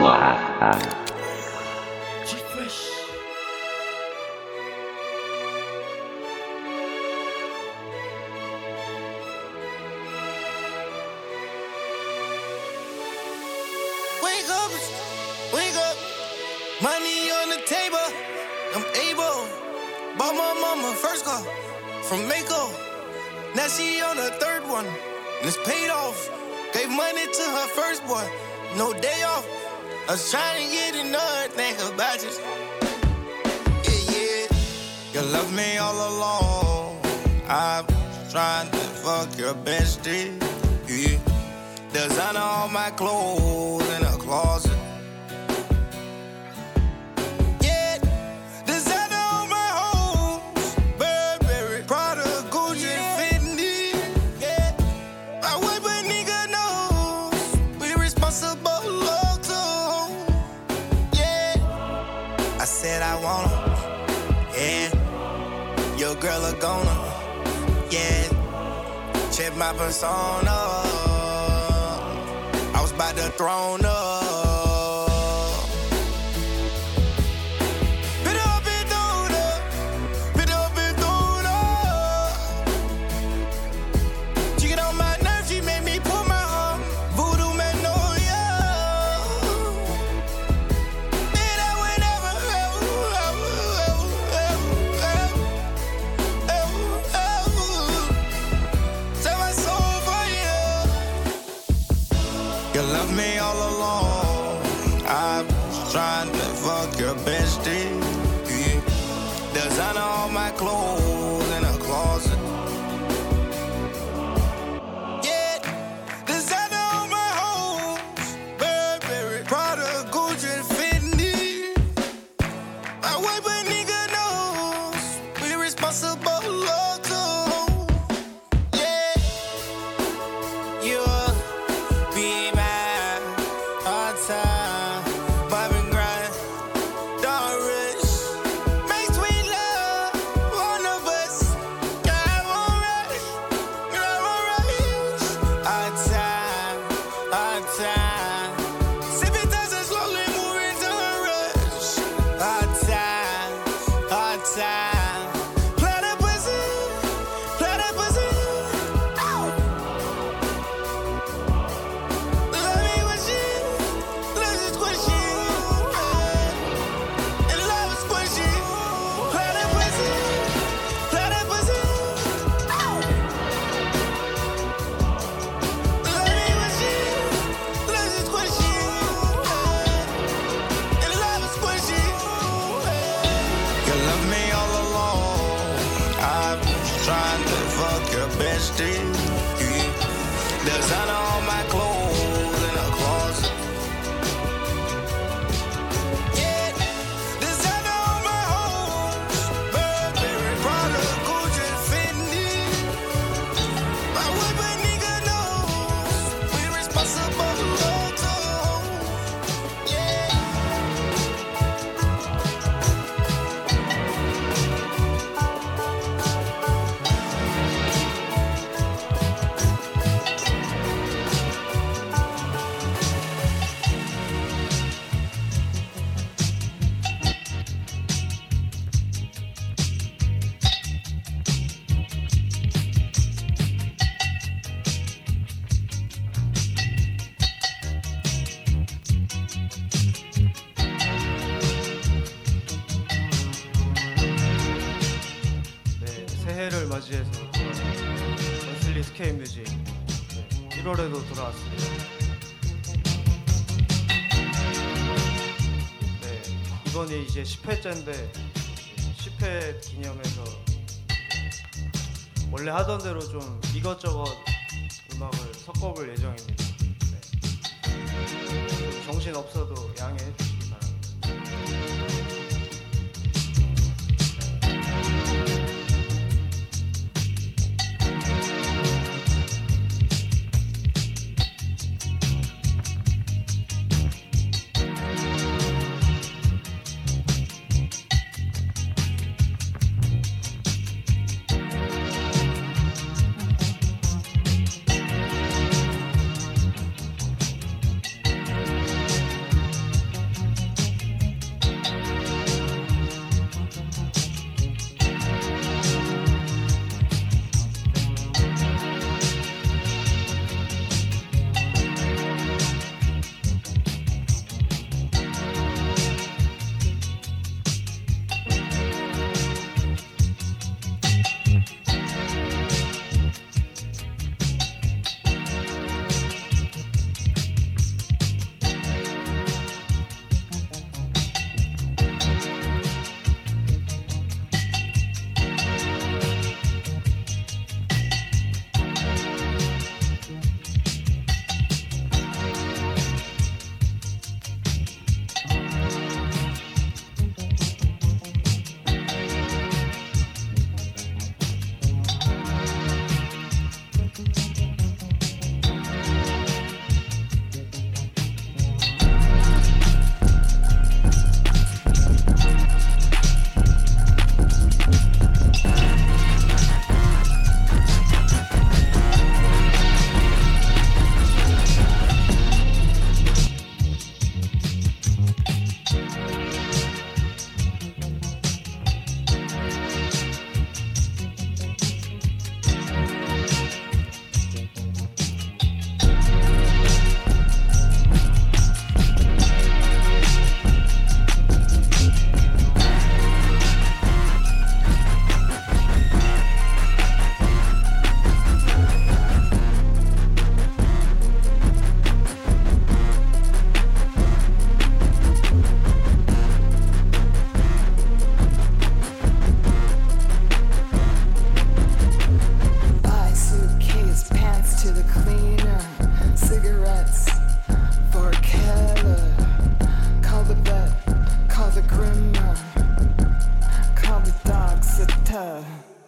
law. trying to fuck your bestie. Designer all my clothes. 이제 10회째인데 10회 기념해서 원래 하던 대로 좀 이것저것 음악을 섞어볼 예정입니다. 네. 정신 없어도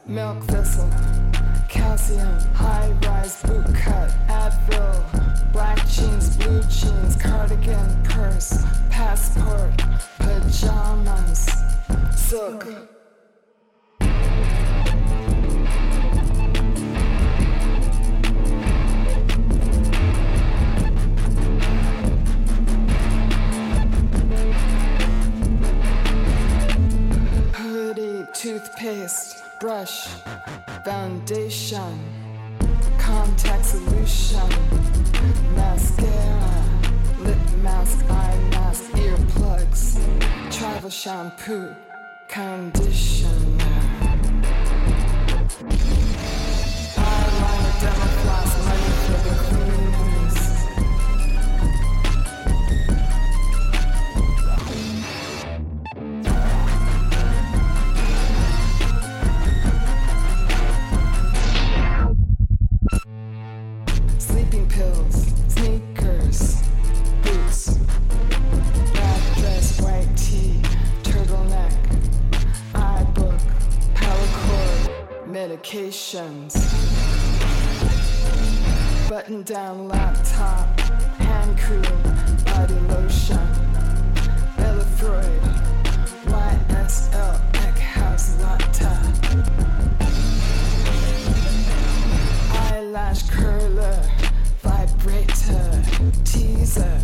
milk thistle, calcium, high rise boot cut, Advil, black jeans, blue jeans, cardigan, purse, passport, pajamas, silk. Toothpaste, brush, foundation, contact solution, mascara, lip mask, eye mask, earplugs, travel shampoo, conditioner. Medications, button down laptop, hand cream, body lotion, Bella Freud, YSL, Eckhaus Latta. eyelash curler, vibrator, teaser.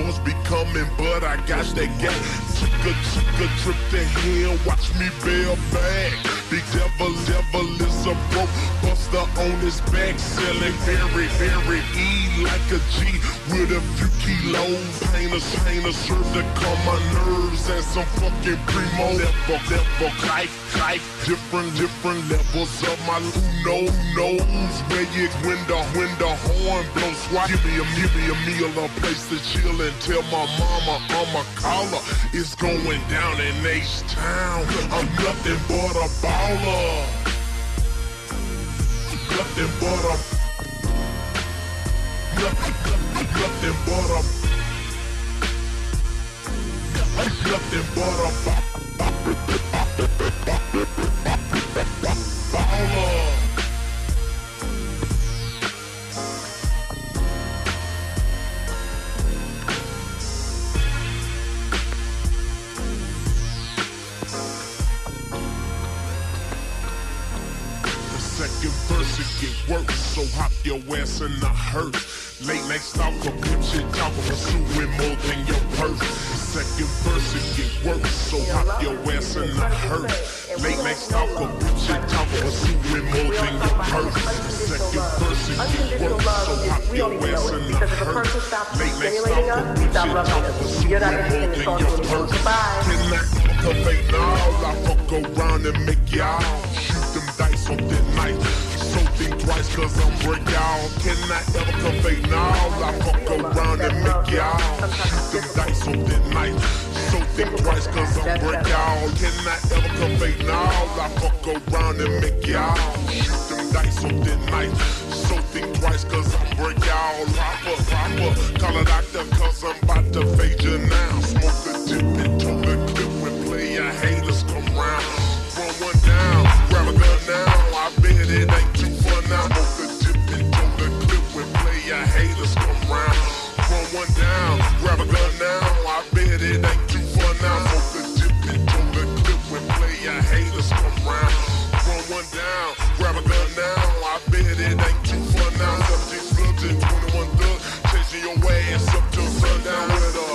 Booze be coming, but I got that gas. Chicka, chicka, trip the hell. watch me bail back. The devil, devil is a broke buster on his back, selling very, very E like a G with a few kilos. pain painter, serve to calm my nerves and some fucking primo. Never, never life different, different levels of my who know, knows where you when the, when the horn blows. Why give me a, give me a meal, a place to chill and tell my mama I'm a caller. It's going down in H-Town. I'm nothing but a baller. Nothing but a... Nothing, nothing but a... Nothing but a... Nothing but a second verse it get worse So hop your ass in the hearse. Late night stalker, pimp shit talker Pursuing more than your purse second verse, it get worse. So hop your ass in the hearse. Late night stalker, shit talker, pursuing more than your purse. Second verse, it get worse. So hop your ass in the hearse. Late night stalker, shit talker, pursuing more than your purse. Can I activate all? I fuck around and make y'all shoot them dice on that night. So think twice cause I'm break y'all. Can I ever convey now? I fuck around and make y'all shoot them dice on the night. So think twice cause I'm break y'all. Can I ever convey now? I fuck around and make y'all shoot them dice on the night. So think twice cause I'm break y'all. Rapper, rapper, call a doctor cause I'm about to fade you now. Smoke the dip and turn the clip when player haters come round. Run one down, grab a gun now. I bet it ain't grab a gun now. I bet it ain't too fun now. Smoke the dip and turn the clip when player haters come round. Run one down, grab a gun now. I bet it ain't too fun now. Subject slugs and 21 thugs chasing your ass up till sundown with a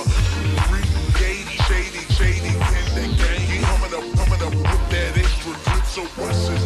380 shady, shady in the gang. He coming up, coming up with that extra drip. So what's his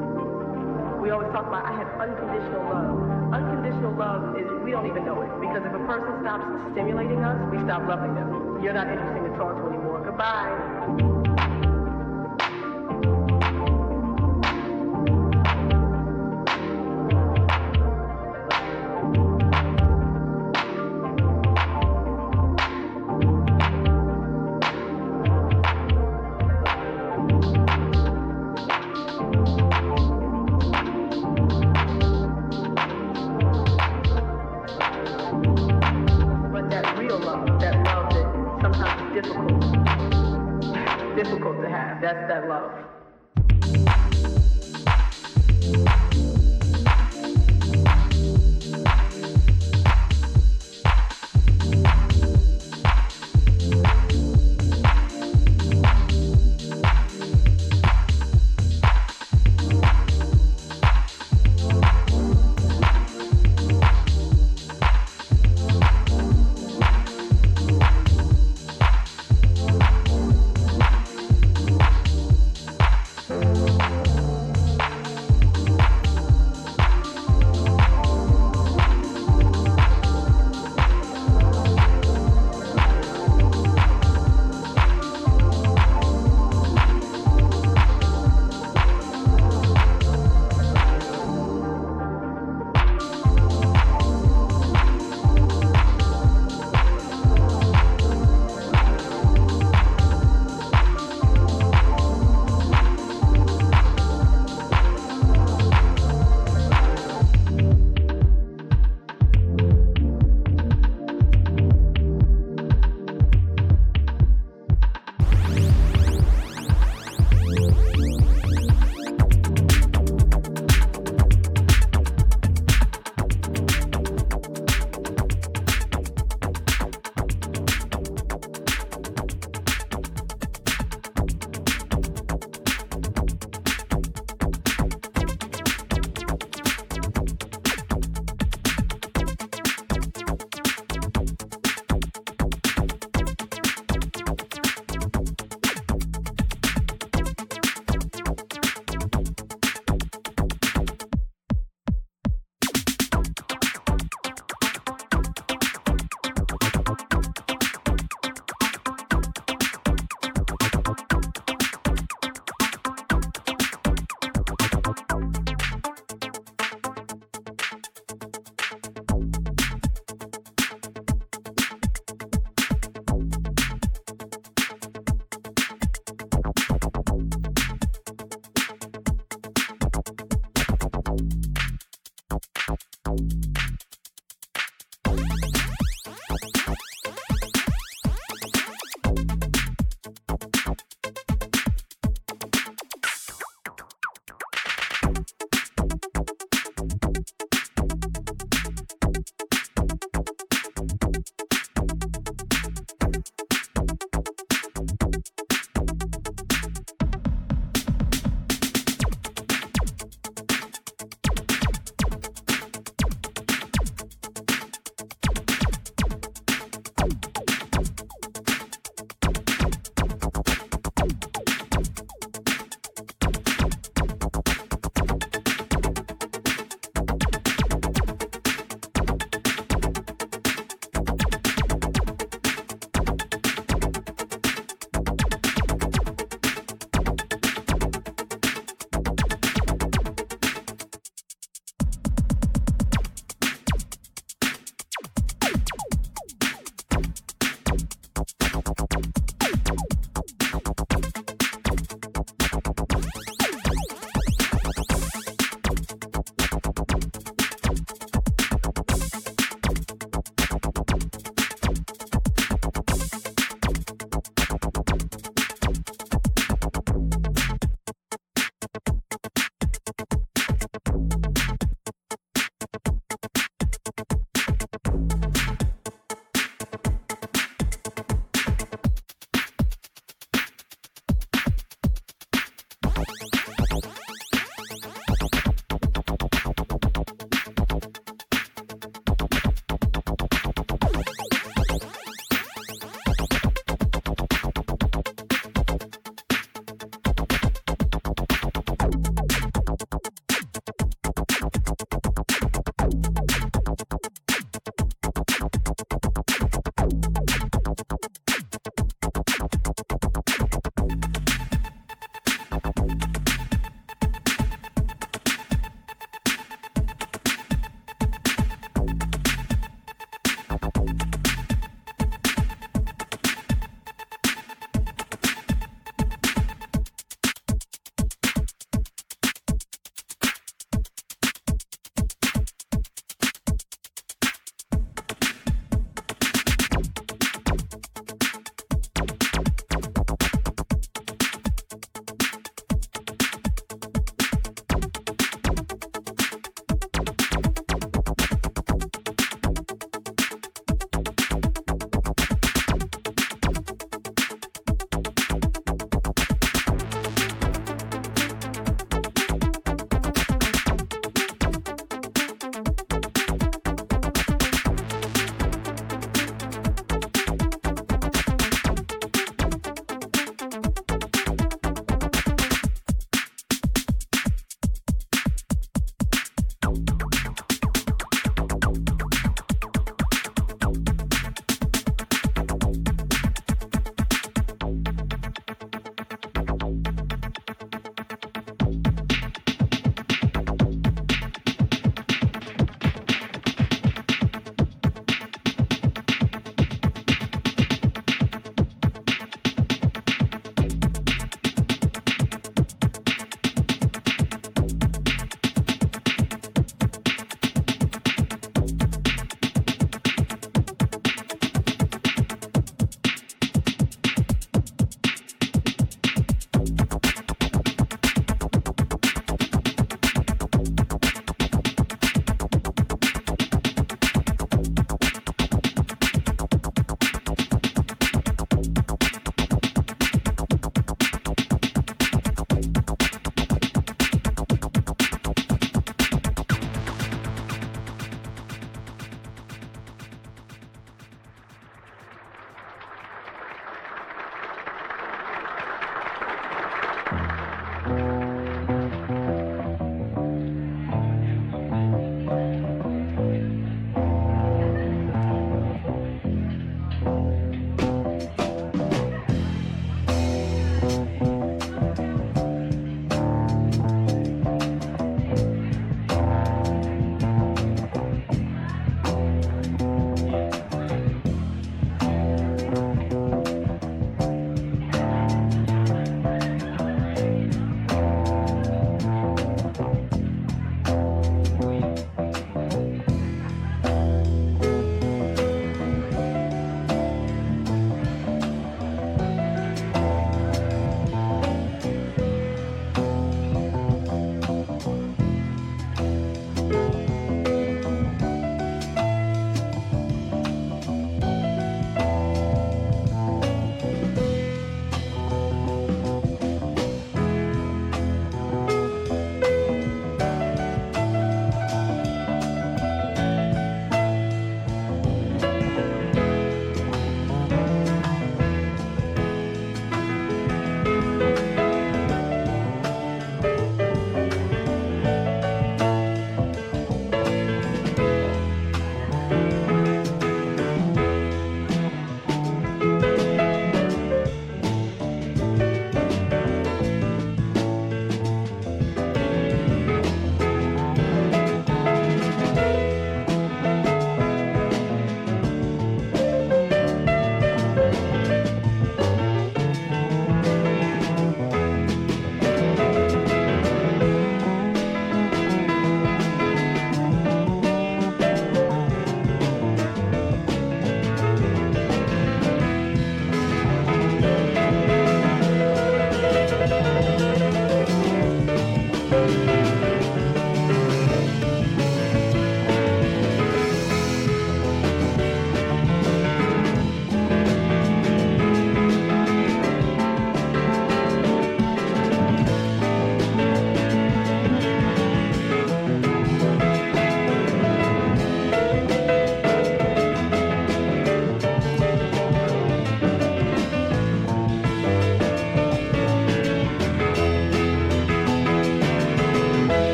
We always talk about I have unconditional love. Unconditional love is we don't even know it because if a person stops stimulating us, we stop loving them. You're not interesting to talk to anymore. Goodbye. love.